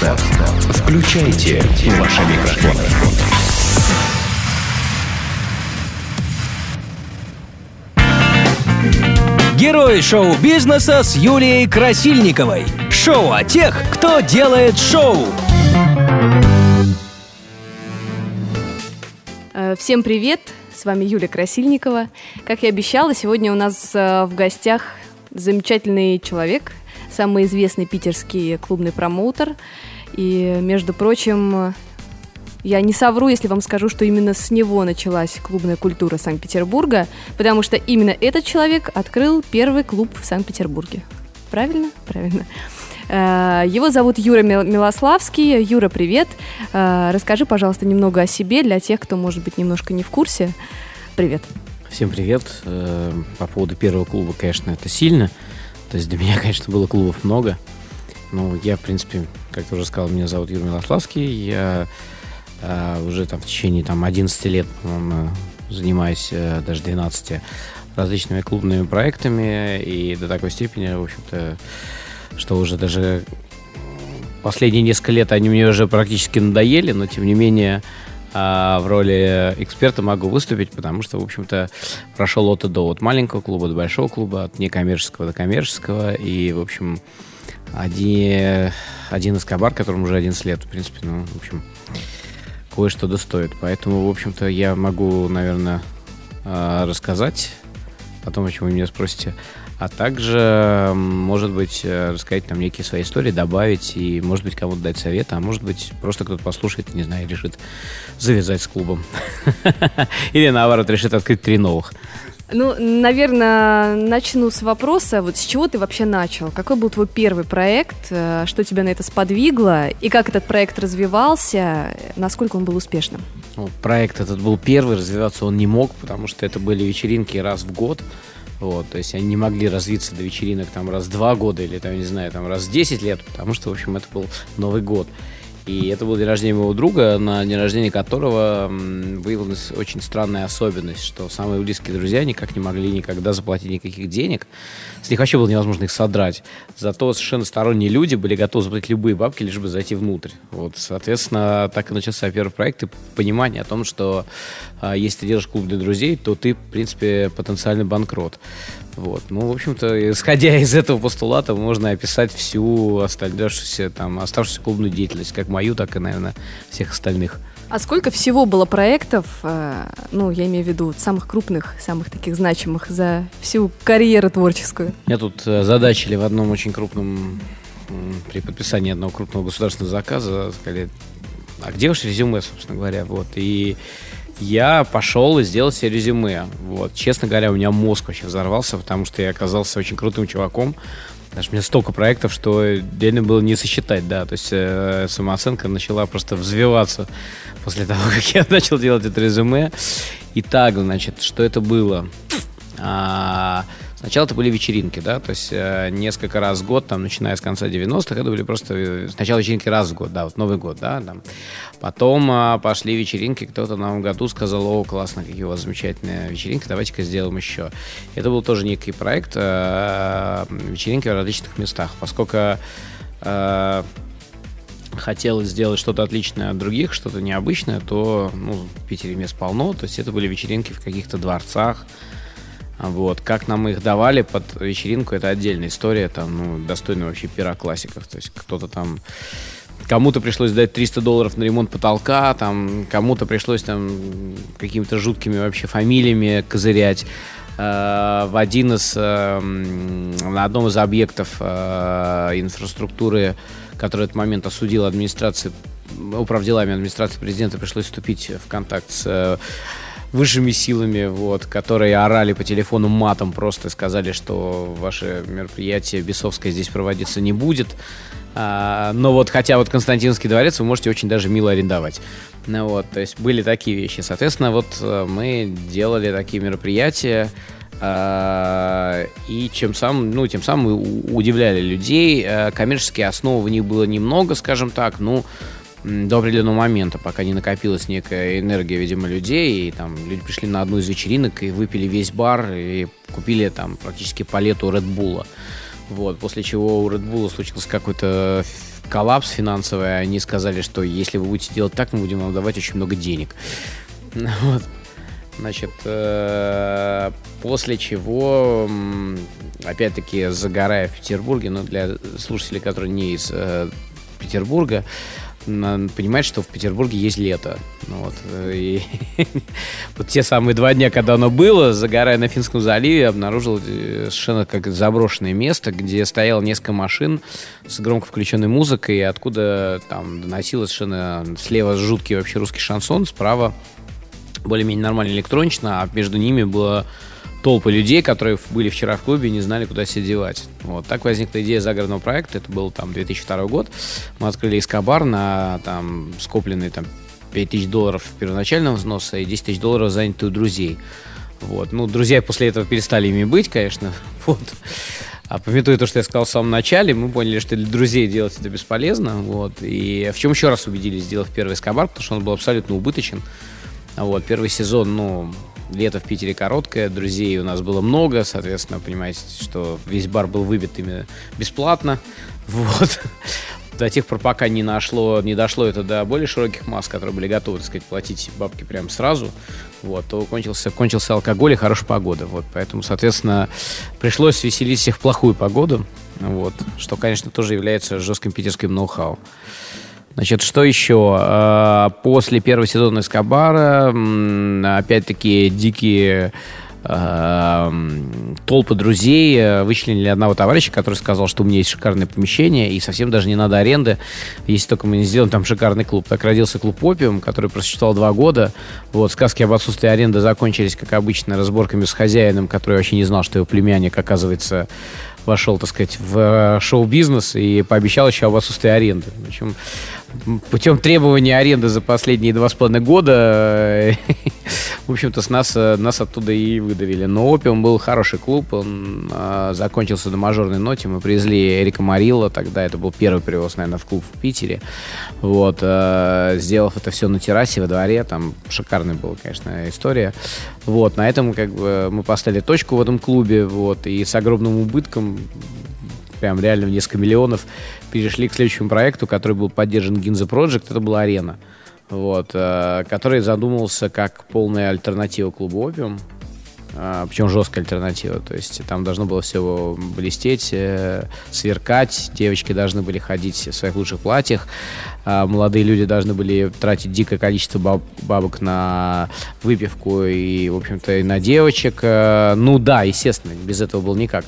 Включайте ваши микрофоны. Герои шоу-бизнеса с Юлией Красильниковой. Шоу о тех, кто делает шоу. Э, Всем привет! С вами Юлия Красильникова. Как я обещала, сегодня у нас э, в гостях замечательный человек, самый известный питерский клубный промоутер. И, между прочим, я не совру, если вам скажу, что именно с него началась клубная культура Санкт-Петербурга, потому что именно этот человек открыл первый клуб в Санкт-Петербурге. Правильно? Правильно. Э, Его зовут Юра Мил- Милославский. Юра, привет. Э, Расскажи, пожалуйста, немного о себе для тех, кто, может быть, немножко не в курсе. Привет. Всем привет. Э, По поводу первого клуба, конечно, это сильно. То есть для меня, конечно, было клубов много. Ну, я, в принципе, как я уже сказал, меня зовут Юрий Милославский. Я э, уже там в течение там, 11 лет, занимаюсь, э, даже 12, различными клубными проектами. И до такой степени, в общем-то, что уже даже последние несколько лет они мне уже практически надоели, но тем не менее а, в роли эксперта могу выступить, потому что, в общем-то, прошел от и до, от маленького клуба до большого клуба, от некоммерческого до коммерческого, и, в общем, один, один эскобар, которому уже 11 лет, в принципе, ну, в общем, кое-что достоит. Поэтому, в общем-то, я могу, наверное, а, рассказать о том, о чем вы меня спросите, а также, может быть, э, рассказать там некие свои истории, добавить, и, может быть, кому-то дать совет, а может быть, просто кто-то послушает, не знаю, решит завязать с клубом. Или, наоборот, решит открыть три новых. Ну, наверное, начну с вопроса, вот с чего ты вообще начал? Какой был твой первый проект? Э, Что тебя на это сподвигло? И как этот проект развивался? Насколько он был успешным? Ну, проект этот был первый, развиваться он не мог, потому что это были вечеринки раз в год. Вот, то есть они не могли развиться до вечеринок там раз в два года или там, не знаю, там раз в 10 лет, потому что, в общем, это был Новый год. И это был день рождения моего друга, на день рождения которого выявилась очень странная особенность, что самые близкие друзья никак не могли никогда заплатить никаких денег. С них вообще было невозможно их содрать. Зато совершенно сторонние люди были готовы заплатить любые бабки, лишь бы зайти внутрь. Вот, соответственно, так и начался первый проект и понимание о том, что а, если ты делаешь клуб для друзей, то ты, в принципе, потенциальный банкрот. Вот. Ну, в общем-то, исходя из этого постулата, можно описать всю оставшуюся, там, оставшуюся клубную деятельность, как мою, так и, наверное, всех остальных. А сколько всего было проектов, э, ну, я имею в виду самых крупных, самых таких значимых за всю карьеру творческую? Меня тут э, задачили в одном очень крупном, при подписании одного крупного государственного заказа, сказали, а где ваше резюме, собственно говоря, вот, и я пошел и сделал себе резюме, вот, честно говоря, у меня мозг вообще взорвался, потому что я оказался очень крутым чуваком, Даже у меня столько проектов, что реально было не сосчитать, да. То есть э, самооценка начала просто взвиваться после того, как я начал делать это резюме. Итак, значит, что это было? А, сначала это были вечеринки, да, то есть э, несколько раз в год, там, начиная с конца 90-х, это были просто э, сначала вечеринки раз в год, да, вот Новый год, да, там. Потом а, пошли вечеринки, кто-то в Новом году сказал, о, классно, какие у вас замечательные вечеринки, давайте-ка сделаем еще. Это был тоже некий проект, э, вечеринки в различных местах, поскольку э, хотелось сделать что-то отличное от других, что-то необычное, то ну, в Питере мест полно. То есть это были вечеринки в каких-то дворцах. Вот. Как нам их давали под вечеринку, это отдельная история, там, ну, достойная вообще пера классиков. То есть кто-то там Кому-то пришлось дать 300 долларов на ремонт потолка, там, кому-то пришлось там какими-то жуткими вообще фамилиями козырять. Э, В один из, э, м, на одном из объектов э, инфраструктуры, который в этот момент осудила администрация, управделами администрации президента, пришлось вступить в контакт с высшими силами, вот, которые орали по телефону матом, просто сказали, что ваше мероприятие бесовское здесь проводиться не будет. А, но вот, хотя вот Константинский дворец вы можете очень даже мило арендовать. Ну вот, то есть были такие вещи. Соответственно, вот э, мы делали такие мероприятия, а, и чем сам, ну, тем самым удивляли людей. А, Коммерческие основы в них было немного, скажем так, ну, м, до определенного момента, пока не накопилась некая энергия, видимо, людей, и там люди пришли на одну из вечеринок и выпили весь бар, и купили там практически палету Red Bull. Вот, после чего у Red Bull случился какой-то коллапс финансовый. Они сказали, что если вы будете делать так, мы будем вам давать очень много денег. Вот. Значит, э, после чего, опять-таки, загорая в Петербурге, но для слушателей, которые не из э, Петербурга, понимать, что в Петербурге есть лето. Ну вот, э, и вот те самые два дня, когда оно было, загорая на Финском заливе, обнаружил совершенно как заброшенное место, где стояло несколько машин с громко включенной музыкой, откуда там доносилось совершенно слева жуткий вообще русский шансон, справа более-менее нормально электронично, а между ними было толпы людей, которые были вчера в клубе и не знали, куда себя девать. Вот так возникла идея загородного проекта. Это был там 2002 год. Мы открыли Эскобар на там скопленные там 5 тысяч долларов первоначального взноса и 10 тысяч долларов занятые у друзей. Вот. Ну, друзья после этого перестали ими быть, конечно. Вот. А пометуя то, что я сказал в самом начале, мы поняли, что для друзей делать это бесполезно. Вот. И в чем еще раз убедились, сделав первый Эскобар, потому что он был абсолютно убыточен. Вот, первый сезон, ну, лето в Питере короткое, друзей у нас было много, соответственно, понимаете, что весь бар был выбит именно бесплатно. Вот. До тех пор, пока не нашло, не дошло это до более широких масс, которые были готовы, так сказать, платить бабки прямо сразу, вот, то кончился, кончился алкоголь и хорошая погода. Вот, поэтому, соответственно, пришлось веселить всех в плохую погоду. Вот, что, конечно, тоже является жестким питерским ноу-хау. Значит, что еще? А, после первого сезона Эскобара, опять-таки, дикие а, толпы друзей э, вычленили одного товарища, который сказал, что у меня есть шикарное помещение, и совсем даже не надо аренды, если только мы не сделаем там шикарный клуб. Так родился клуб «Опиум», который просуществовал два года. Вот, сказки об отсутствии аренды закончились, как обычно, разборками с хозяином, который вообще не знал, что его племянник, оказывается, вошел, так сказать, в э, шоу-бизнес и пообещал еще об отсутствии аренды. В общем, путем требования аренды за последние два с половиной года, э, в общем-то, с нас, э, нас оттуда и выдавили. Но Опиум был хороший клуб, он э, закончился на мажорной ноте. Мы привезли Эрика Марилла, тогда это был первый привоз, наверное, в клуб в Питере. Вот, э, сделав это все на террасе во дворе, там шикарная была, конечно, история. Вот, на этом как бы мы поставили точку в этом клубе, вот, и с огромным убытком прям реально в несколько миллионов, перешли к следующему проекту, который был поддержан Ginza Project, это была арена, вот, э, который задумывался как полная альтернатива клубу Опиум, причем жесткая альтернатива, то есть там должно было все блестеть, э, сверкать, девочки должны были ходить в своих лучших платьях, а молодые люди должны были тратить дикое количество баб бабок на выпивку и, в общем-то, и на девочек. Ну да, естественно, без этого было никак.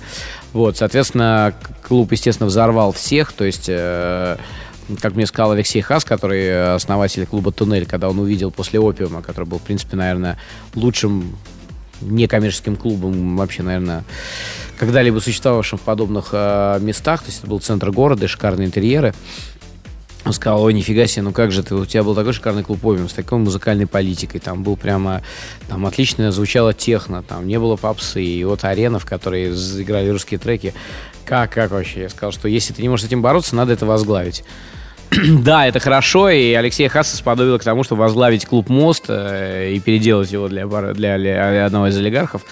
Вот, соответственно, клуб, естественно, взорвал всех, то есть... Э, как мне сказал Алексей Хас, который основатель клуба «Туннель», когда он увидел после «Опиума», который был, в принципе, наверное, лучшим некоммерческим клубом вообще, наверное, когда-либо существовавшим в подобных э, местах. То есть это был центр города, шикарные интерьеры. Он сказал, ой, нифига себе, ну как же ты, у тебя был такой шикарный клуб Овиум с такой музыкальной политикой, там был прямо, там отлично звучало техно, там не было попсы, и вот арена, в которой играли русские треки, как, как вообще? Я сказал, что если ты не можешь с этим бороться, надо это возглавить. да, это хорошо, и Алексей Хасса сподобил к тому, чтобы возглавить клуб «Мост» э, и переделать его для, для, для одного из олигархов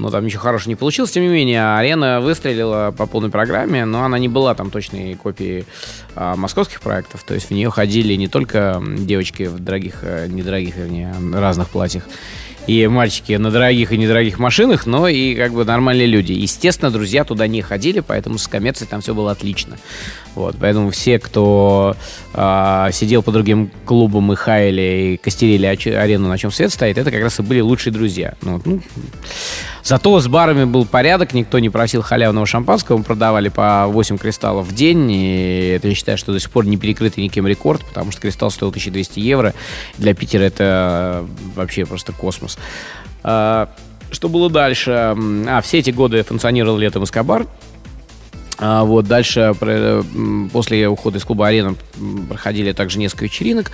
но там ничего хорошего не получилось. Тем не менее, арена выстрелила по полной программе, но она не была там точной копией а, московских проектов. То есть в нее ходили не только девочки в дорогих, э, недорогих, вернее, разных платьях, и мальчики на дорогих и недорогих машинах, но и как бы нормальные люди. Естественно, друзья туда не ходили, поэтому с коммерцией там все было отлично. Вот, поэтому все, кто э, сидел по другим клубам и хаяли, и костерили арену, на чем свет стоит, это как раз и были лучшие друзья. Ну, ну, зато с барами был порядок, никто не просил халявного шампанского, мы продавали по 8 кристаллов в день, и это я считаю, что до сих пор не перекрытый никем рекорд, потому что кристалл стоил 1200 евро. Для Питера это вообще просто космос. А, что было дальше? А, все эти годы функционировал летом Эскобар. А, вот, дальше, после ухода из клуба «Арена» проходили также несколько вечеринок.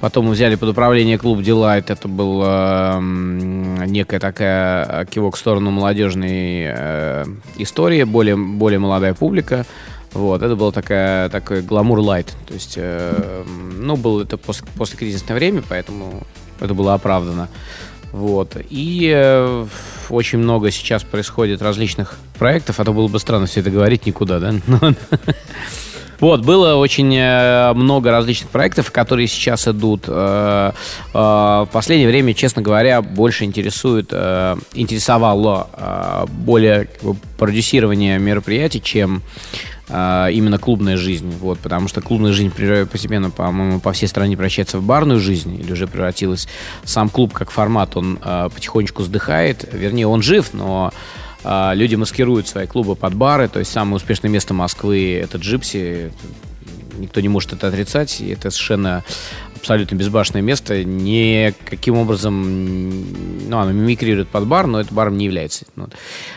Потом мы взяли под управление клуб «Дилайт». Это была э, некая такая кивок в сторону молодежной э, истории, более, более молодая публика. Вот, это было такая, такой гламур-лайт. То есть, э, ну, было это после, после кризисное время, поэтому это было оправдано. Вот. И э, очень много сейчас происходит различных проектов, а то было бы странно все это говорить никуда, да? Вот, было очень э, много различных проектов, которые сейчас идут. Э, э, в последнее время, честно говоря, больше интересует, интересовало более продюсирование мероприятий, чем именно клубная жизнь. Вот, потому что клубная жизнь постепенно, по-моему, по всей стране превращается в барную жизнь, или уже превратилась сам клуб как формат, он э, потихонечку сдыхает. Вернее, он жив, но а, люди маскируют свои клубы под бары, то есть самое успешное место Москвы это Джипси, никто не может это отрицать, и это совершенно абсолютно безбашенное место, никаким образом, ну, оно мимикрирует под бар, но это баром не является.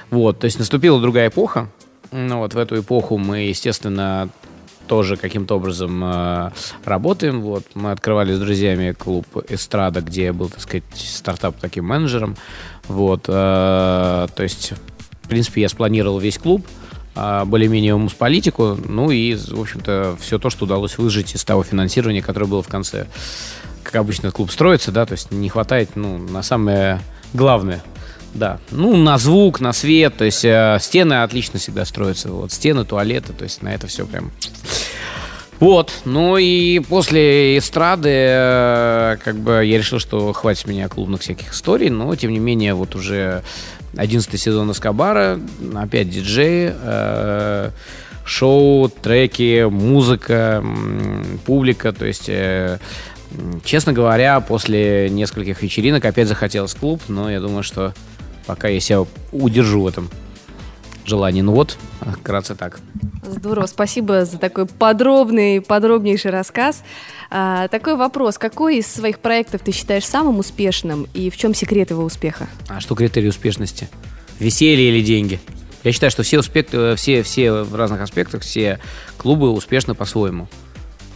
Вот то есть наступила другая эпоха, ну, вот в эту эпоху мы, естественно, тоже каким-то образом э, работаем. Вот мы открывали с друзьями клуб Эстрада, где я был, так сказать, стартап таким менеджером. Вот, э, то есть, в принципе, я спланировал весь клуб, э, более-менее с политику, ну и, в общем-то, все то, что удалось выжить из того финансирования, которое было в конце. Как обычно, клуб строится, да, то есть не хватает, ну, на самое главное. Да, ну, на звук, на свет, то есть э, стены отлично всегда строятся, вот, стены, туалеты, то есть на это все прям... Вот, ну и после эстрады, э, как бы, я решил, что хватит меня клубных всяких историй, но, тем не менее, вот уже 11 сезон Эскобара, опять диджеи, э, шоу, треки, музыка, м, публика, то есть... э, Честно говоря, после нескольких вечеринок опять захотелось клуб, но я думаю, что пока я себя удержу в этом желании. Ну вот, вкратце так. Здорово, спасибо за такой подробный, подробнейший рассказ. А, такой вопрос: какой из своих проектов ты считаешь самым успешным и в чем секрет его успеха? А что критерий успешности? Веселье или деньги? Я считаю, что все, успех- все, все в разных аспектах, все клубы успешны по-своему.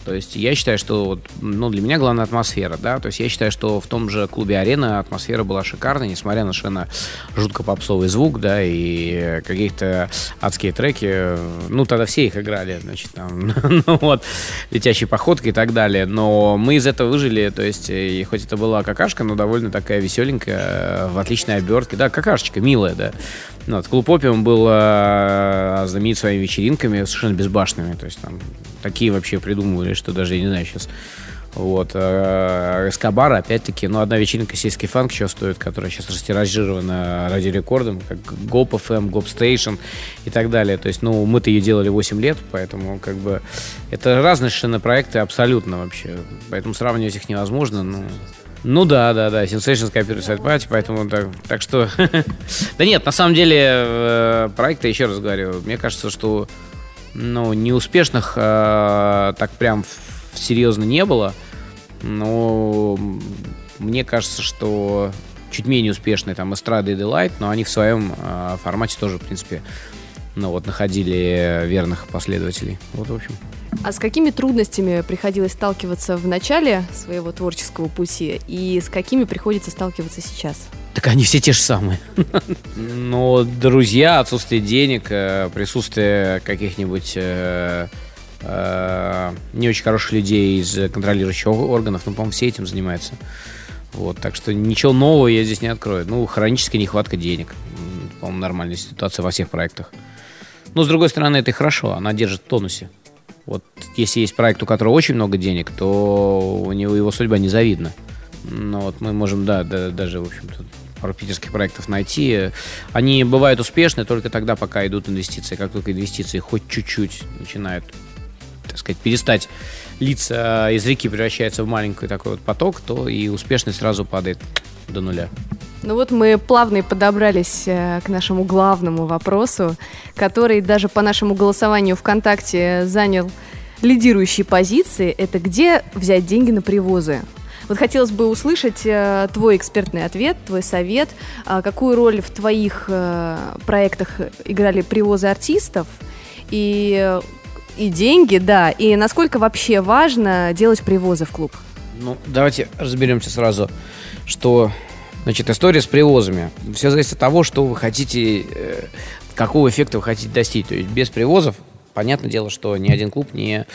То есть я считаю, что ну, для меня главная атмосфера, да, то есть я считаю, что в том же клубе «Арена» атмосфера была шикарная, несмотря на совершенно жутко попсовый звук, да, и каких-то адские треки, ну, тогда все их играли, значит, там, ну, вот, летящей походкой и так далее, но мы из этого выжили, то есть, и хоть это была какашка, но довольно такая веселенькая, в отличной обертке, да, какашечка, милая, да, ну, вот, клуб «Опиум» был э, знаменит своими вечеринками совершенно безбашенными, то есть там такие вообще придумывали, что даже я не знаю сейчас. Вот. э, Эскобар, опять-таки, ну, одна вечеринка сельский фанк еще стоит, которая сейчас растиражирована радиорекордом, как Гоп FM, Гоп Station и так далее. То есть, ну, мы-то ее делали 8 лет, поэтому, как бы, это разные совершенно проекты абсолютно вообще. Поэтому сравнивать их невозможно, ну, ну да, да, да, Sensations копирует сайт пати, поэтому так, так что... да нет, на самом деле э, проекты, еще раз говорю, мне кажется, что ну, неуспешных э, так прям серьезно не было, но мне кажется, что чуть менее успешные там Эстрада и Delight, но они в своем э, формате тоже, в принципе, ну вот, находили верных последователей. Вот, в общем. А с какими трудностями приходилось сталкиваться в начале своего творческого пути и с какими приходится сталкиваться сейчас? Так они все те же самые. Но друзья, отсутствие денег, э, присутствие каких-нибудь э, э, не очень хороших людей из контролирующих органов, ну, по-моему, все этим занимаются. Вот, так что ничего нового я здесь не открою. Ну, хроническая нехватка денег. По-моему, нормальная ситуация во всех проектах. Но, с другой стороны, это и хорошо, она держит в тонусе. Вот если есть проект, у которого очень много денег, то у него его судьба незавидна. Ну вот мы можем, да, да, даже, в общем-то, пару питерских проектов найти. Они бывают успешны только тогда, пока идут инвестиции. Как только инвестиции хоть чуть-чуть начинают, так сказать, перестать литься из реки, превращается в маленький такой вот поток, то и успешность сразу падает до нуля. Ну вот мы плавно и подобрались э, к нашему главному вопросу, который даже по нашему голосованию ВКонтакте занял лидирующие позиции. Это где взять деньги на привозы? Вот хотелось бы услышать э, твой экспертный ответ, твой совет. А какую роль в твоих э, проектах играли привозы артистов и, э, и деньги, да, и насколько вообще важно делать привозы в клуб? Ну, давайте разберемся сразу, что, значит, история с привозами. Все зависит от того, что вы хотите, э, какого эффекта вы хотите достичь. То есть без привозов, понятное дело, что ни один клуб не,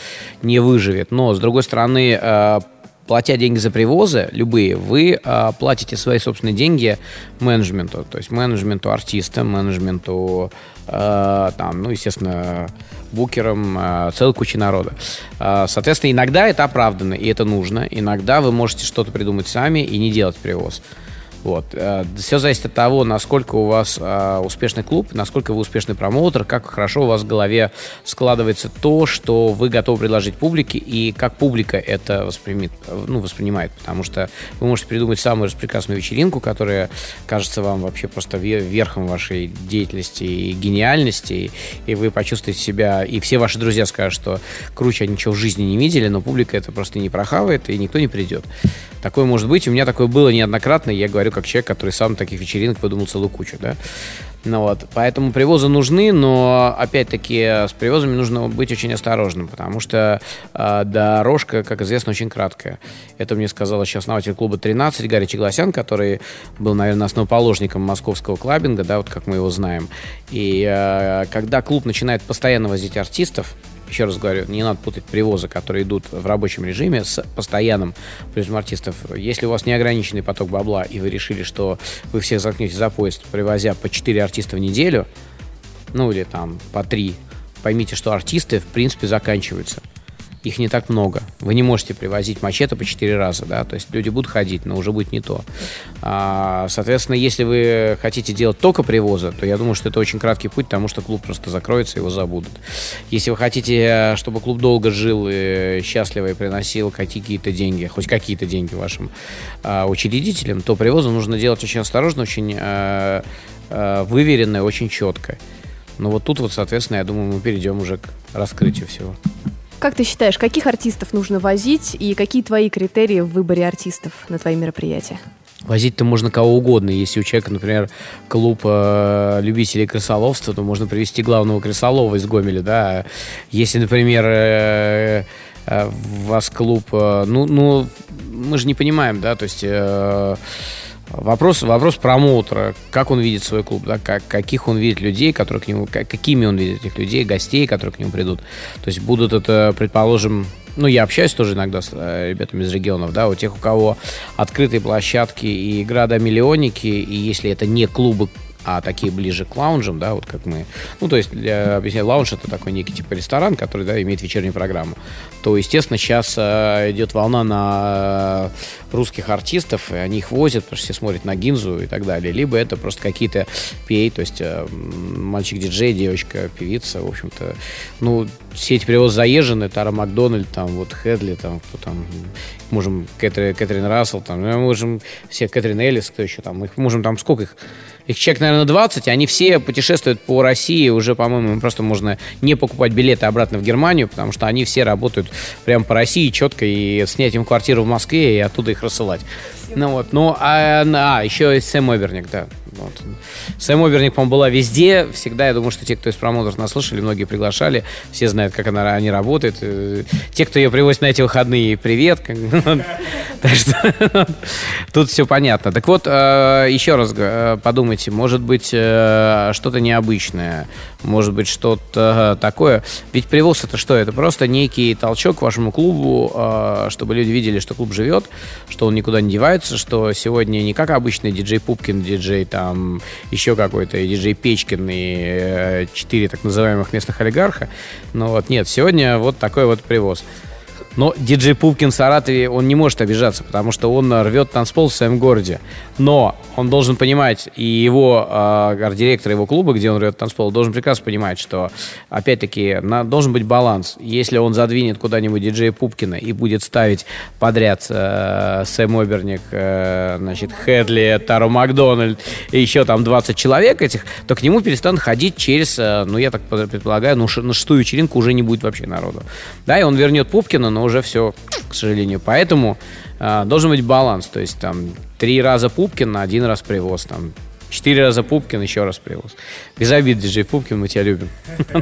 не выживет. Но, с другой стороны, э, платя деньги за привозы, любые, вы а, платите свои собственные деньги менеджменту, то есть менеджменту артиста, менеджменту, там, ну, естественно, букерам, а, целой куче народа. А, соответственно, иногда это оправдано, и это нужно. Иногда вы можете что-то придумать сами и не делать привоз. Вот. Э, Все зависит от того, насколько у вас э, успешный клуб, насколько вы успешный промоутер, как хорошо у вас в голове складывается то, что вы готовы предложить публике, и как публика это воспримет, ну, воспринимает. Потому что вы можете придумать самую распрекрасную вечеринку, которая кажется вам вообще просто верхом вашей деятельности и гениальности, и вы почувствуете себя, и все ваши друзья скажут, что круче они ничего в жизни не видели, но публика это просто не прохавает, и никто не придет. Такое может быть. У меня такое было неоднократно. Я говорю как человек, который сам таких вечеринок подумал целую кучу, да. Ну вот, поэтому привозы нужны, но опять-таки с привозами нужно быть очень осторожным, потому что э, дорожка, как известно, очень краткая. Это мне сказал еще основатель клуба 13 Гарри Чегласян, который был, наверное, основоположником московского клабинга, да, вот как мы его знаем. И э, когда клуб начинает постоянно возить артистов, еще раз говорю, не надо путать привозы, которые идут в рабочем режиме с постоянным призмом артистов. Если у вас неограниченный поток бабла, и вы решили, что вы всех заткнете за поезд, привозя по 4 артиста в неделю, ну или там по 3, поймите, что артисты, в принципе, заканчиваются их не так много. Вы не можете привозить мачете по 4 раза, да, то есть люди будут ходить, но уже будет не то. А, соответственно, если вы хотите делать только привозы, то я думаю, что это очень краткий путь, потому что клуб просто закроется, его забудут. Если вы хотите, чтобы клуб долго жил и счастливо и приносил какие-то деньги, хоть какие-то деньги вашим а, учредителям, то привозы нужно делать очень осторожно, очень а, а, выверенно и очень четко. Но вот тут вот, соответственно, я думаю, мы перейдем уже к раскрытию всего. Как ты считаешь, каких артистов нужно возить и какие твои критерии в выборе артистов на твои мероприятия? Возить-то можно кого угодно. Если у человека, например, клуб э, любителей крысоловства, то можно привести главного крысолова из Гомеля, да. Если, например, э, э, у вас клуб, э, ну, ну, мы же не понимаем, да, то есть... Э, Вопрос, вопрос промоутера, как он видит свой клуб, да, как, каких он видит людей, которые к нему, как, какими он видит этих людей, гостей, которые к нему придут. То есть будут это, предположим, ну, я общаюсь тоже иногда с э, ребятами из регионов, да, у тех, у кого открытые площадки и города-миллионники, и если это не клубы а такие ближе к лаунжам, да, вот как мы. Ну, то есть, для объяснения, лаунж это такой некий типа ресторан, который, да, имеет вечернюю программу. То, естественно, сейчас э, идет волна на русских артистов, и они их возят, потому что все смотрят на Гинзу и так далее. Либо это просто какие-то пей, то есть э, мальчик-диджей, девочка-певица, в общем-то. Ну, все эти перевозы заезжены, Тара Макдональд, там, вот Хедли, там, кто там, можем Кэтрин, Кэтрин Рассел, там, мы можем все Кэтрин Эллис, кто еще там, их можем там, сколько их, их человек, наверное, 20, они все путешествуют по России, уже, по-моему, просто можно не покупать билеты обратно в Германию, потому что они все работают прямо по России четко, и снять им квартиру в Москве, и оттуда их рассылать. Ну вот, ну, а, а еще и Сэм Оберник, да. Вот. Сэм Оберник, по-моему, была везде. Всегда, я думаю, что те, кто из промоутеров нас слышали, многие приглашали. Все знают, как она не работает. Э, те, кто ее привозит на эти выходные, привет. Так что тут все понятно. Так вот, э, еще раз э, подумайте, может быть, что-то необычное, может быть, что-то такое. Ведь привоз это что? Это просто некий толчок вашему клубу, чтобы люди видели, что клуб живет, что он никуда не девается, что сегодня не как обычный диджей Пупкин, диджей там там еще какой-то и диджей Печкин, и э, четыре так называемых местных олигарха. Но вот нет, сегодня вот такой вот привоз. Но диджей Пупкин в Саратове, он не может обижаться, потому что он рвет танцпол в своем городе. Но он должен понимать, и его э, арт-директор его клуба, где он рвет танцпол, должен прекрасно понимать, что, опять-таки, на, должен быть баланс. Если он задвинет куда-нибудь диджея Пупкина и будет ставить подряд э, Сэм Оберник, э, значит, Хедли, Тару Макдональд и еще там 20 человек этих, то к нему перестанут ходить через, э, ну, я так предполагаю, ну, на шестую вечеринку уже не будет вообще народу. Да, и он вернет Пупкина, но уже все, к сожалению. Поэтому э, должен быть баланс. То есть там три раза Пупкин на один раз привоз. Там четыре раза Пупкин, еще раз привоз. Без обид, диджей Пупкин, мы тебя любим.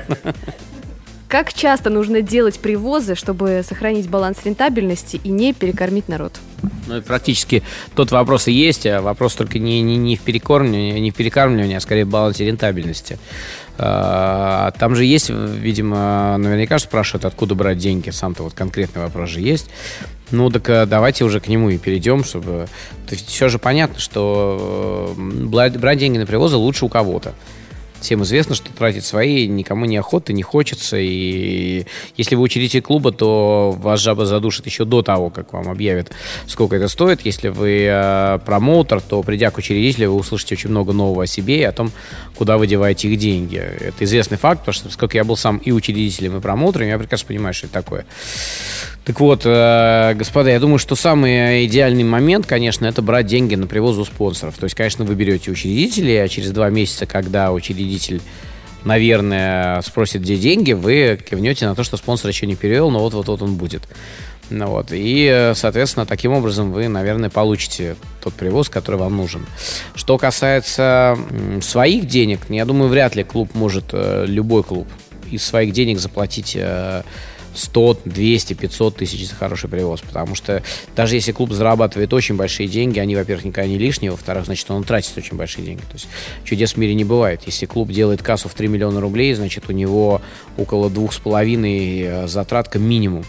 Как часто нужно делать привозы, чтобы сохранить баланс рентабельности и не перекормить народ? Ну, практически тот вопрос и есть, а вопрос только не, не, не, в, перекормлении, не в перекармливании, а скорее в балансе рентабельности. А, там же есть, видимо, наверняка спрашивают, откуда брать деньги. Сам-то вот конкретный вопрос же есть. Ну, так э, давайте уже к нему и перейдем, чтобы... То есть все же понятно, что э, брать деньги на привозы лучше у кого-то. Всем известно, что тратить свои никому не охота, не хочется. И если вы учредитель клуба, то вас жаба задушит еще до того, как вам объявят, сколько это стоит. Если вы э, промоутер, то придя к учредителю, вы услышите очень много нового о себе и о том, куда вы деваете их деньги. Это известный факт, потому что, сколько я был сам и учредителем, и промоутером, я прекрасно понимаю, что это такое. Так вот, э, господа, я думаю, что самый идеальный момент, конечно, это брать деньги на привоз у спонсоров. То есть, конечно, вы берете учредителей, а через два месяца, когда учредитель, наверное, спросит, где деньги, вы кивнете на то, что спонсор еще не перевел, но вот-вот-вот он будет. Ну вот. И, соответственно, таким образом вы, наверное, получите тот привоз, который вам нужен. Что касается своих денег, я думаю, вряд ли клуб может, э, любой клуб, из своих денег заплатить э, 100, 200, 500 тысяч за хороший привоз. Потому что даже если клуб зарабатывает очень большие деньги, они, во-первых, никогда не лишние, во-вторых, значит, он тратит очень большие деньги. То есть чудес в мире не бывает. Если клуб делает кассу в 3 миллиона рублей, значит, у него около двух с половиной э, затратка минимум.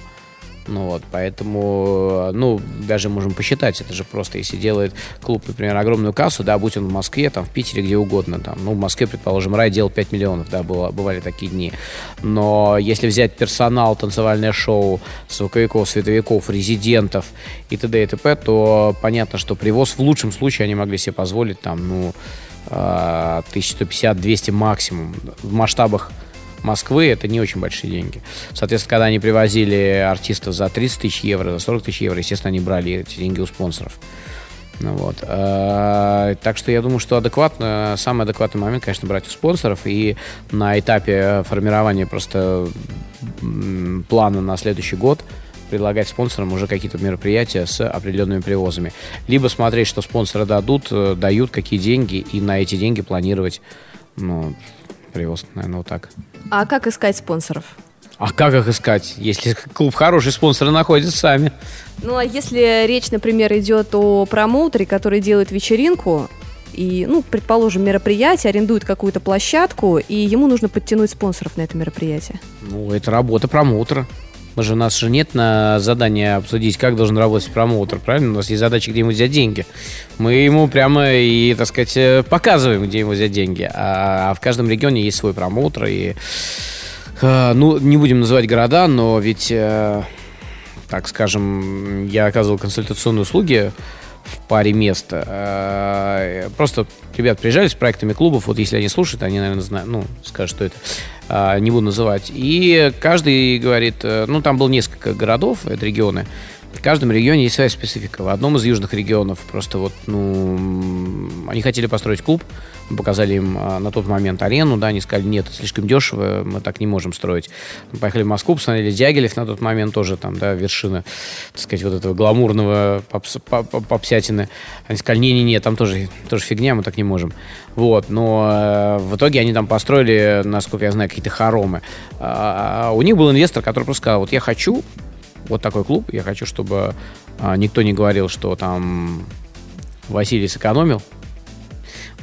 Ну вот, поэтому, ну, даже можем посчитать, это же просто, если делает клуб, например, огромную кассу, да, будь он в Москве, там, в Питере, где угодно, там, ну, в Москве, предположим, рай делал 5 миллионов, да, было, бывали такие дни. Но если взять персонал, танцевальное шоу, звуковиков, световиков, резидентов и т.д. и т.п., то понятно, что привоз в лучшем случае они могли себе позволить, там, ну, 1150-200 а, максимум в масштабах Москвы это не очень большие деньги. Соответственно, когда они привозили артистов за 30 тысяч евро, за 40 тысяч евро, естественно, они брали эти деньги у спонсоров. Ну, вот. А, так что я думаю, что адекватно, самый адекватный момент, конечно, брать у спонсоров. И на этапе формирования просто плана на следующий год предлагать спонсорам уже какие-то мероприятия с определенными привозами. Либо смотреть, что спонсоры дадут, э, дают какие деньги, и на эти деньги планировать ну, привоз, наверное, вот так. А как искать спонсоров? А как их искать, если клуб хороший, спонсоры находят сами? Ну, а если речь, например, идет о промоутере, который делает вечеринку, и, ну, предположим, мероприятие, арендует какую-то площадку, и ему нужно подтянуть спонсоров на это мероприятие? Ну, это работа промоутера. Мы же, у нас же нет на задание обсудить, как должен работать промоутер, правильно? У нас есть задача, где ему взять деньги. Мы ему прямо и, так сказать, э, показываем, где ему взять деньги. А, а в каждом регионе есть свой промоутер. И, э, ну, не будем называть города, но ведь, э, так скажем, я оказывал консультационные услуги в паре мест. Просто ребят приезжали с проектами клубов, вот если они слушают, они, наверное, знают, ну, скажут, что это а, не буду называть. И каждый говорит, э, ну, там было несколько городов, это регионы, в каждом регионе есть своя специфика. В одном из южных регионов просто вот, ну, они хотели построить клуб, мы показали им а, на тот момент арену, да, они сказали, нет, слишком дешево, мы так не можем строить. Мы поехали в Москву, посмотрели Дягилев на тот момент тоже там, да, вершина, так сказать, вот этого гламурного попс, попсятины. Они сказали, не-не-не, там тоже, тоже фигня, мы так не можем. Вот, но э, в итоге они там построили, насколько я знаю, какие-то хоромы. А, а у них был инвестор, который просто сказал, вот я хочу вот такой клуб, я хочу, чтобы а, никто не говорил, что там Василий сэкономил,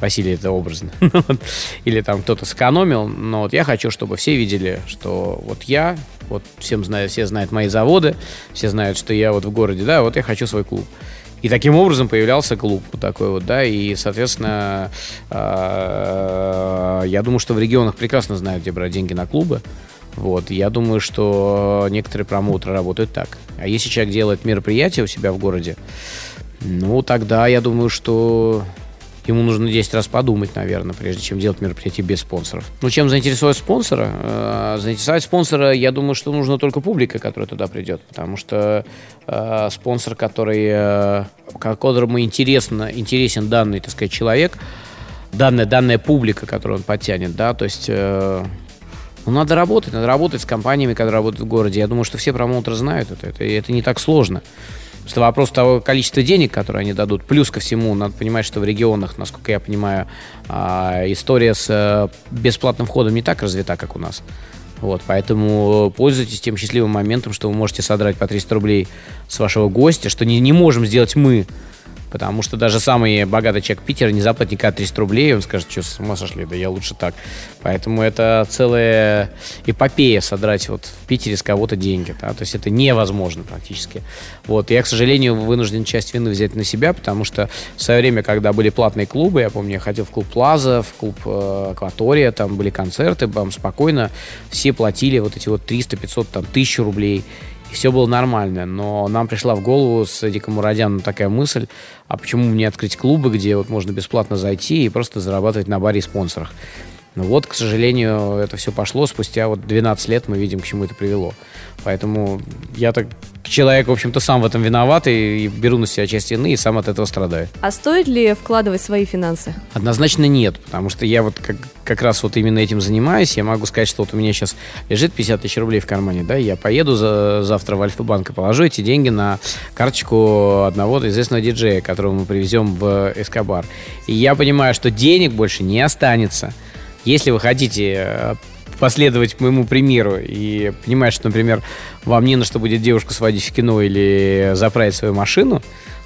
Василий это образно, или там кто-то сэкономил, но вот я хочу, чтобы все видели, что вот я, вот всем знают, все знают мои заводы, все знают, что я вот в городе, да, вот я хочу свой клуб. И таким образом появлялся клуб вот такой вот, да, и, соответственно, а, я думаю, что в регионах прекрасно знают, где брать деньги на клубы. Вот, я думаю, что некоторые промоутеры работают так. А если человек делает мероприятие у себя в городе, ну, тогда я думаю, что ему нужно 10 раз подумать, наверное, прежде чем делать мероприятие без спонсоров. Ну, чем заинтересовать спонсора? Э, заинтересовать спонсора, я думаю, что нужно только публика, которая туда придет, потому что э, спонсор, который, э, которому интересно, интересен данный, так сказать, человек, данная, данная публика, которую он подтянет, да, то есть... Э, ну, надо работать, надо работать с компаниями, которые работают в городе. Я думаю, что все промоутеры знают это. Это, это не так сложно. Просто вопрос того количества денег, которые они дадут. Плюс ко всему, надо понимать, что в регионах, насколько я понимаю, а, история с э, бесплатным входом не так развита, как у нас. Вот, поэтому пользуйтесь тем счастливым моментом, что вы можете содрать по 300 рублей с вашего гостя, что не, не можем сделать мы, Потому что даже самый богатый человек Питера не заплатит никогда 300 рублей, он скажет, что с ума сошли, да я лучше так. Поэтому это целая эпопея содрать вот в Питере с кого-то деньги. Да? То есть это невозможно практически. Вот. Я, к сожалению, вынужден часть вины взять на себя, потому что в свое время, когда были платные клубы, я помню, я ходил в клуб Плаза, в клуб э, Акватория, там были концерты, там спокойно все платили вот эти вот 300, 500, там, 1000 рублей и все было нормально. Но нам пришла в голову с Диком Мурадяном такая мысль, а почему мне открыть клубы, где вот можно бесплатно зайти и просто зарабатывать на баре и спонсорах. Ну вот, к сожалению, это все пошло. Спустя вот 12 лет мы видим, к чему это привело. Поэтому я так человек, в общем-то, сам в этом виноват и, и беру на себя часть вины и сам от этого страдаю. А стоит ли вкладывать свои финансы? Однозначно нет, потому что я вот как, как раз вот именно этим занимаюсь. Я могу сказать, что вот у меня сейчас лежит 50 тысяч рублей в кармане, да, я поеду за, завтра в Альфа-банк и положу эти деньги на карточку одного известного диджея, которого мы привезем в Эскобар. И я понимаю, что денег больше не останется. Если вы хотите э, последовать моему примеру и понимаешь, что, например, вам не на что будет девушку сводить в кино или заправить свою машину,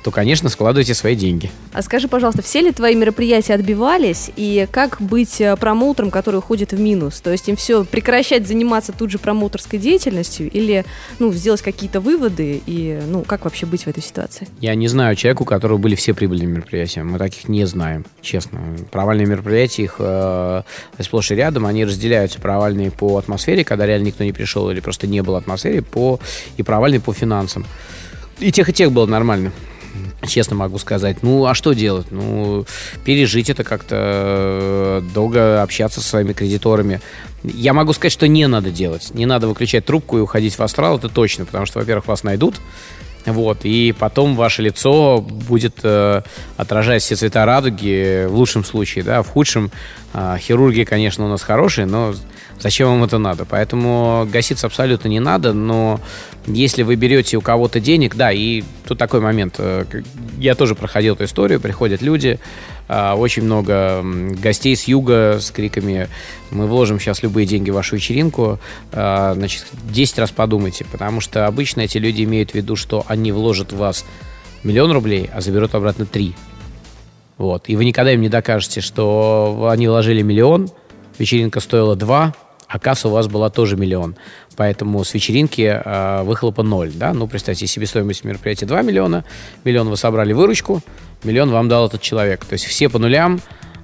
то, конечно, складывайте свои деньги. А скажи, пожалуйста, все ли твои мероприятия отбивались? И как быть э, промоутером, который уходит в минус? То есть им все прекращать заниматься тут же промоутерской деятельностью или ну, сделать какие-то выводы? И ну, как вообще быть в этой ситуации? Я не знаю человека, у которого были все прибыльные мероприятия. Мы таких не знаем, честно. Провальные мероприятия, их э, сплошь и рядом, они разделяются. Провальные по атмосфере, когда реально никто не пришел или просто не было атмосферы, по, и провальные по финансам. И тех, и тех было нормально честно могу сказать. Ну, а что делать? Ну, пережить это как-то, э, долго общаться со своими кредиторами. Я могу сказать, что не надо делать. Не надо выключать трубку и уходить в астрал, это точно, потому что, во-первых, вас найдут, вот, и потом ваше лицо будет э, отражать все цвета радуги в лучшем случае, да, в худшем э, хирурги, конечно, у нас хорошие, но Зачем вам это надо? Поэтому гаситься абсолютно не надо, но если вы берете у кого-то денег, да, и тут такой момент, э, я тоже проходил эту историю, приходят люди, э, очень много гостей с юга с криками «Мы вложим сейчас любые деньги в вашу вечеринку», э, значит, 10 раз подумайте, потому что обычно эти люди имеют в виду, что они вложат в вас миллион рублей, а заберут обратно 3. Вот. И вы никогда им не докажете, что они вложили миллион, вечеринка стоила 2, а касса у вас была тоже миллион. Поэтому с вечеринки э, выхлопа ноль. Да? Ну, представьте, себестоимость мероприятия 2 миллиона, миллион вы собрали выручку, миллион вам дал этот человек. То есть все по нулям,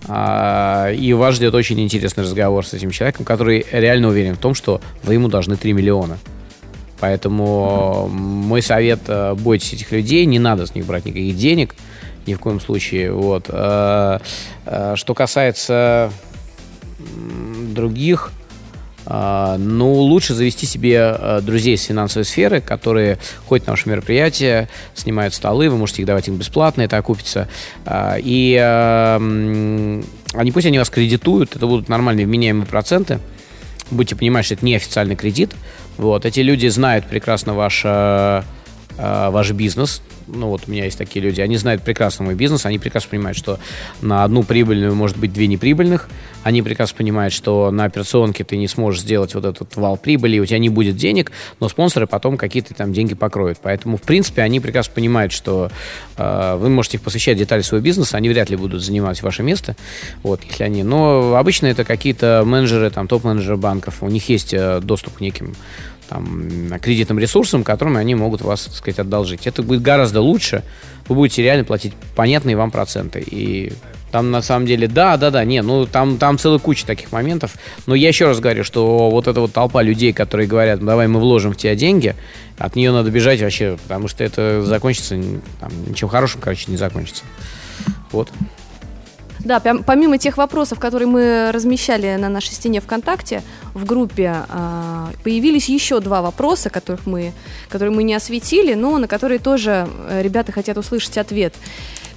э, и вас ждет очень интересный разговор с этим человеком, который реально уверен в том, что вы ему должны 3 миллиона. Поэтому mm-hmm. мой совет, э, бойтесь этих людей, не надо с них брать никаких денег, ни в коем случае. Вот. Э, э, что касается других ну, лучше завести себе а, друзей из финансовой сферы, которые ходят на ваши мероприятия, снимают столы, вы можете их давать им бесплатно, это окупится. А, и они пусть они вас кредитуют, это будут нормальные вменяемые проценты. Будете понимать, что это не официальный кредит. Вот. Эти люди знают прекрасно ваш, ваш бизнес, ну вот у меня есть такие люди, они знают прекрасно мой бизнес, они прекрасно понимают, что на одну прибыльную может быть две неприбыльных, они прекрасно понимают, что на операционке ты не сможешь сделать вот этот вал прибыли, у тебя не будет денег, но спонсоры потом какие-то там деньги покроют. Поэтому, в принципе, они прекрасно понимают, что э, вы можете их посвящать детали своего бизнеса, они вряд ли будут занимать ваше место, вот, если они. Но обычно это какие-то менеджеры, там, топ-менеджеры банков, у них есть э, доступ к неким там, кредитным ресурсам, которыми они могут вас, так сказать, одолжить. Это будет гораздо лучше. Вы будете реально платить понятные вам проценты. И там на самом деле, да, да, да, не, ну там, там целая куча таких моментов. Но я еще раз говорю, что вот эта вот толпа людей, которые говорят, давай мы вложим в тебя деньги, от нее надо бежать вообще, потому что это закончится, там, ничем хорошим, короче, не закончится. Вот. Да, помимо тех вопросов, которые мы размещали на нашей стене ВКонтакте, в группе а, появились еще два вопроса, которых мы, которые мы не осветили, но на которые тоже э, ребята хотят услышать ответ.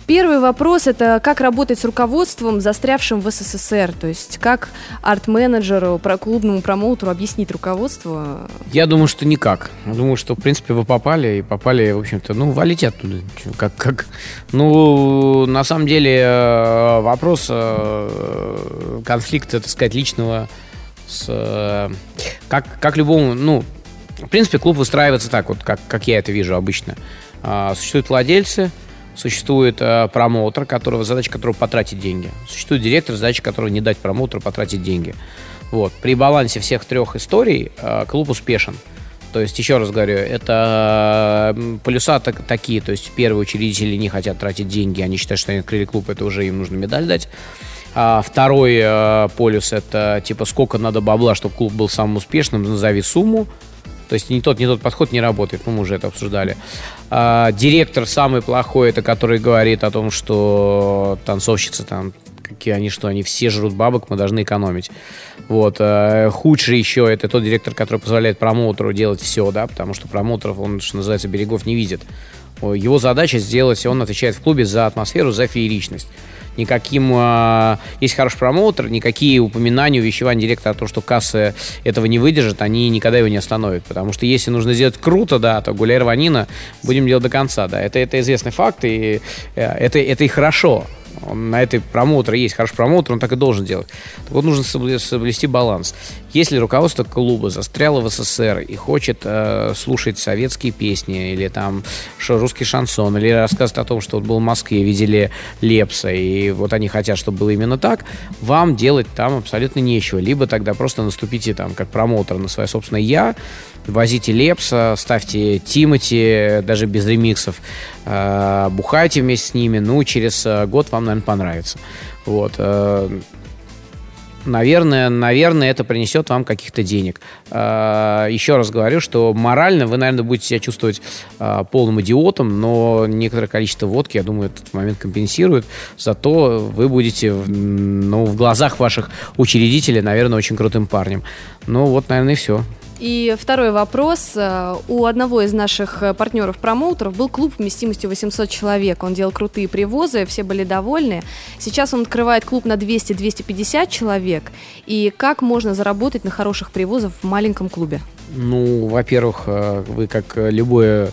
Первый вопрос – это как работать с руководством, застрявшим в СССР? То есть как арт-менеджеру, клубному промоутеру объяснить руководству? Я думаю, что никак. Думаю, что, в принципе, вы попали, и попали, в общем-то, ну, валите оттуда. Как, как? Ну, на самом деле, э, вопрос э, конфликта, так сказать, личного с... Э, как, как любому, ну, в принципе, клуб выстраивается так, вот как, как я это вижу обычно. А, существуют владельцы – Существует э, промоутер, которого, задача которого потратить деньги. Существует директор, задача которого не дать промоутеру потратить деньги. Вот. При балансе всех трех историй э, клуб успешен. То есть, еще раз говорю, это полюса так, такие. То есть, первые учредители не хотят тратить деньги, они считают, что они открыли клуб, это уже им нужно медаль дать. А второй э, полюс это типа сколько надо бабла, чтобы клуб был самым успешным, назови сумму. То есть ни тот, ни тот подход не работает, мы уже это обсуждали. А, директор самый плохой, это который говорит о том, что танцовщицы там какие они, что они все жрут бабок, мы должны экономить. Вот. Э, худший еще это тот директор, который позволяет промоутеру делать все, да, потому что промоутеров, он, что называется, берегов не видит. Его задача сделать, он отвечает в клубе за атмосферу, за фееричность никаким, э, есть хороший промоутер, никакие упоминания, увещевания директора о том, что кассы этого не выдержат, они никогда его не остановят. Потому что если нужно сделать круто, да, то гуляй рванина будем делать до конца, да. Это, это известный факт, и э, это, это и хорошо он на этой промоутер есть хороший промоутер, он так и должен делать. Так вот, нужно соблюсти баланс. Если руководство клуба застряло в СССР и хочет э, слушать советские песни или там русский шансон, или рассказывать о том, что вот был в Москве, видели Лепса, и вот они хотят, чтобы было именно так, вам делать там абсолютно нечего. Либо тогда просто наступите там как промоутер на свое собственное «я», возите Лепса, ставьте Тимати, даже без ремиксов, э, бухайте вместе с ними, ну, через э, год вам, наверное, понравится. Вот. Э, наверное, наверное, это принесет вам каких-то денег. Еще раз говорю, что морально вы, наверное, будете себя чувствовать полным идиотом, но некоторое количество водки, я думаю, этот момент компенсирует. Зато вы будете ну, в глазах ваших учредителей, наверное, очень крутым парнем. Ну вот, наверное, и все. И второй вопрос. Э, у одного из наших э, партнеров-промоутеров был клуб вместимостью 800 человек. Он делал крутые привозы, все были довольны. Сейчас он открывает клуб на 200-250 человек. И как можно заработать на хороших привозах в маленьком клубе? Ну, во-первых, э, вы как любое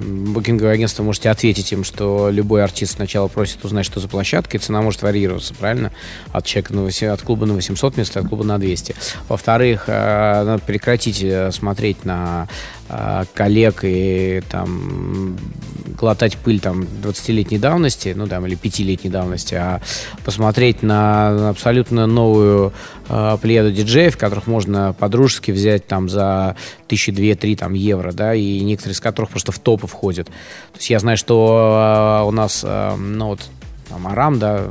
букинговое агентство можете ответить им, что любой артист сначала просит узнать, что за площадка, и цена может варьироваться, правильно? От человека на 8, от клуба на 800 мест, от клуба на 200. Во-вторых, э, надо прекратить э, смотреть на коллег и там глотать пыль там 20-летней давности, ну там, или 5-летней давности, а посмотреть на абсолютно новую э, плеяду диджеев, которых можно по-дружески взять там за тысячи две-три там евро, да, и некоторые из которых просто в топы входят. То есть я знаю, что э, у нас, э, ну вот, там Арам, да,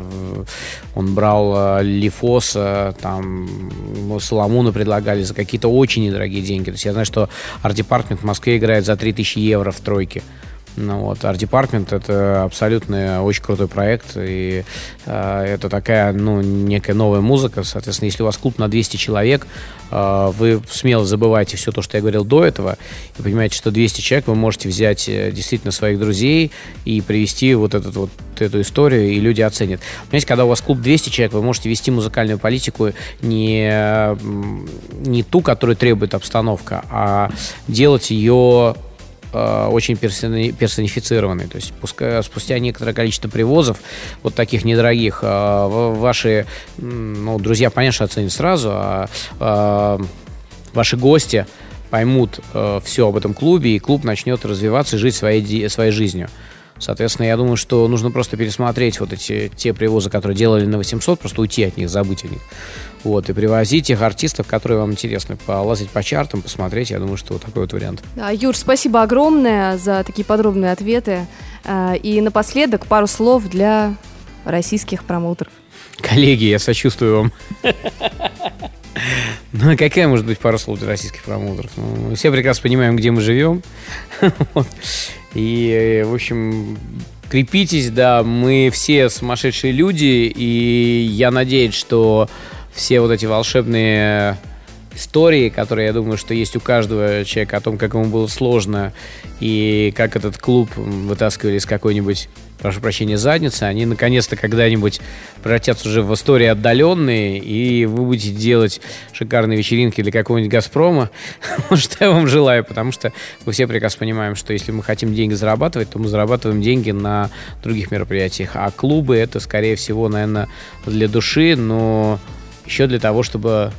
он брал э, Лифоса, там Соломуна предлагали за какие-то очень недорогие деньги. То есть я знаю, что арт-департмент в Москве играет за 3000 евро в тройке. Ну, вот, Art Department это абсолютно очень крутой проект, и э, это такая, ну, некая новая музыка, соответственно, если у вас клуб на 200 человек, э, вы смело забываете все то, что я говорил до этого, и понимаете, что 200 человек вы можете взять э, действительно своих друзей и привести вот, этот, вот эту историю, и люди оценят. Понимаете, когда у вас клуб 200 человек, вы можете вести музыкальную политику не, не ту, которую требует обстановка, а делать ее Э, очень персонифицированный. То есть пускай, спустя некоторое количество привозов, вот таких недорогих, э, ваши ну, друзья, понятно, оценят сразу, а э, ваши гости поймут все об этом клубе, и клуб начнет развиваться и жить своей, своей жизнью. Соответственно, я думаю, что нужно просто пересмотреть вот эти те привозы, которые делали на 800, просто уйти от них, забыть о них. Вот, и привозить тех артистов, которые вам интересны, полазить по чартам, посмотреть. Я думаю, что вот такой вот вариант. Юр, спасибо огромное за такие подробные ответы. А, и напоследок пару слов для российских промоутеров. Коллеги, я сочувствую вам. Ну, а какая может быть пару слов для российских промоутеров? Ну, мы все прекрасно понимаем, где мы живем. И, в общем, крепитесь, да, мы все сумасшедшие люди, и я надеюсь, что все вот эти волшебные истории, которые, я думаю, что есть у каждого человека о том, как ему было сложно и как этот клуб вытаскивали из какой-нибудь, прошу прощения, задницы, они наконец-то когда-нибудь превратятся уже в истории отдаленные, и вы будете делать шикарные вечеринки для какого-нибудь «Газпрома», что я вам желаю, потому что мы все прекрасно понимаем, что если мы хотим деньги зарабатывать, то мы зарабатываем деньги на других мероприятиях, а клубы это, скорее всего, наверное, для души, но еще для того, чтобы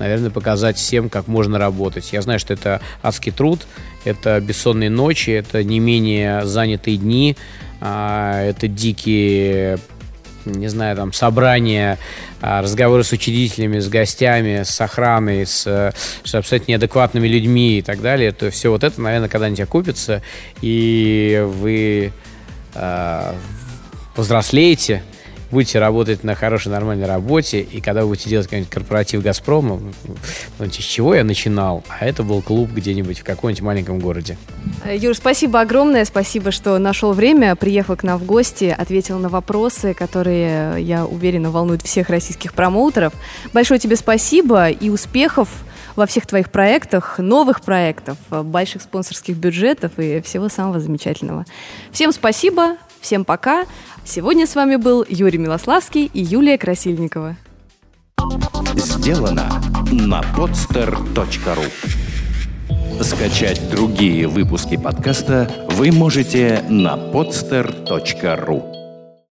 наверное, показать всем, как можно работать. Я знаю, что это адский труд, это бессонные ночи, это не менее занятые дни, а, это дикие не знаю, там, собрания, а, разговоры с учредителями, с гостями, с охраной, с, с абсолютно неадекватными людьми и так далее, то все вот это, наверное, когда-нибудь окупится, и вы э, повзрослеете, будете работать на хорошей, нормальной работе, и когда вы будете делать какой-нибудь корпоратив «Газпрома», ну, с чего я начинал? А это был клуб где-нибудь в каком-нибудь маленьком городе. Э, Юр, спасибо огромное, спасибо, что нашел время, приехал к нам в гости, ответил на вопросы, которые, я уверена, волнуют всех российских промоутеров. Большое тебе спасибо и успехов во всех твоих проектах, новых проектов, больших спонсорских бюджетов и всего самого замечательного. Всем спасибо, всем пока. Сегодня с вами был Юрий Милославский и Юлия Красильникова. Сделано на podster.ru Скачать другие выпуски подкаста вы можете на podster.ru